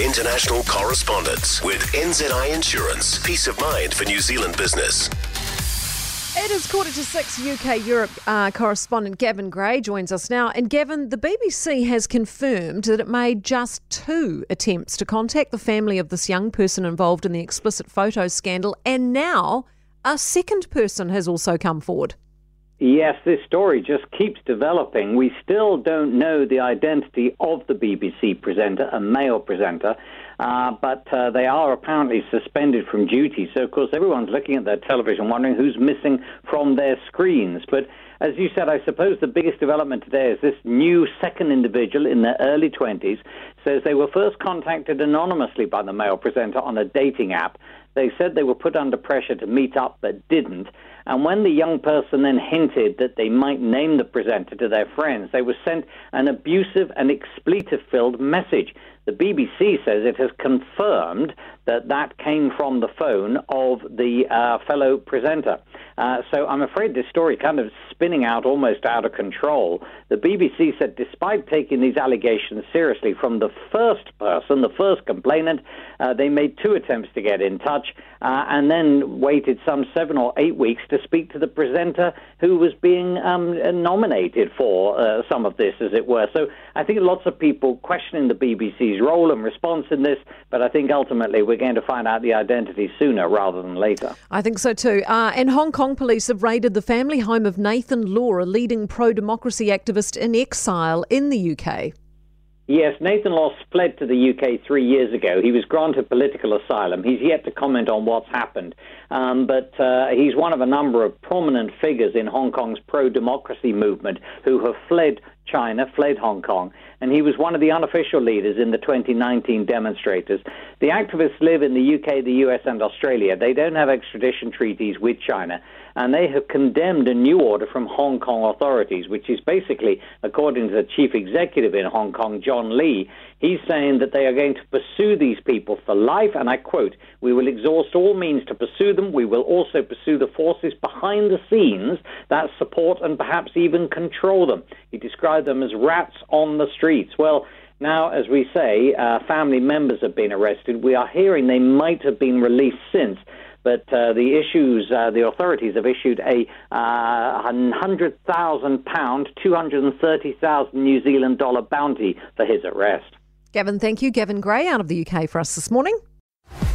international correspondence with NZI Insurance. Peace of mind for New Zealand business. It is quarter to six. UK Europe uh, correspondent Gavin Grey joins us now. And Gavin, the BBC has confirmed that it made just two attempts to contact the family of this young person involved in the explicit photos scandal, and now a second person has also come forward. Yes, this story just keeps developing. We still don't know the identity of the BBC presenter, a male presenter, uh, but uh, they are apparently suspended from duty. So, of course, everyone's looking at their television wondering who's missing from their screens. But as you said, I suppose the biggest development today is this new second individual in their early 20s says they were first contacted anonymously by the male presenter on a dating app. They said they were put under pressure to meet up but didn't. And when the young person then hinted that they might name the presenter to their friends, they were sent an abusive and expletive filled message. The BBC says it has confirmed that that came from the phone of the uh, fellow presenter. Uh, so I'm afraid this story kind of spinning out almost out of control. The BBC said despite taking these allegations seriously from the first person, the first complainant, uh, they made two attempts to get in touch uh, and then waited some seven or eight weeks to speak to the presenter who was being um, nominated for uh, some of this, as it were. So I think lots of people questioning the BBC's role and response in this, but I think ultimately we're going to find out the identity sooner rather than later. I think so too. Uh, and Hong Kong police have raided the family home of Nathan Law, a leading pro democracy activist in exile in the UK. Yes, Nathan Law fled to the UK three years ago. He was granted political asylum. He's yet to comment on what's happened, um, but uh, he's one of a number of prominent figures in Hong Kong's pro democracy movement who have fled China, fled Hong Kong, and he was one of the unofficial leaders in the 2019 demonstrators. The activists live in the UK, the US, and Australia. They don't have extradition treaties with China, and they have condemned a new order from Hong Kong authorities, which is basically, according to the chief executive in Hong Kong, John Lee, he's saying that they are going to pursue these people for life, and I quote, We will exhaust all means to pursue them. We will also pursue the forces behind the scenes that support and perhaps even control them. He described them as rats on the streets. Well, now, as we say, uh, family members have been arrested. We are hearing they might have been released since. But uh, the issues, uh, the authorities have issued a uh, hundred thousand pound, two hundred and thirty thousand New Zealand dollar bounty for his arrest. Gavin, thank you. Gavin Grey out of the UK for us this morning.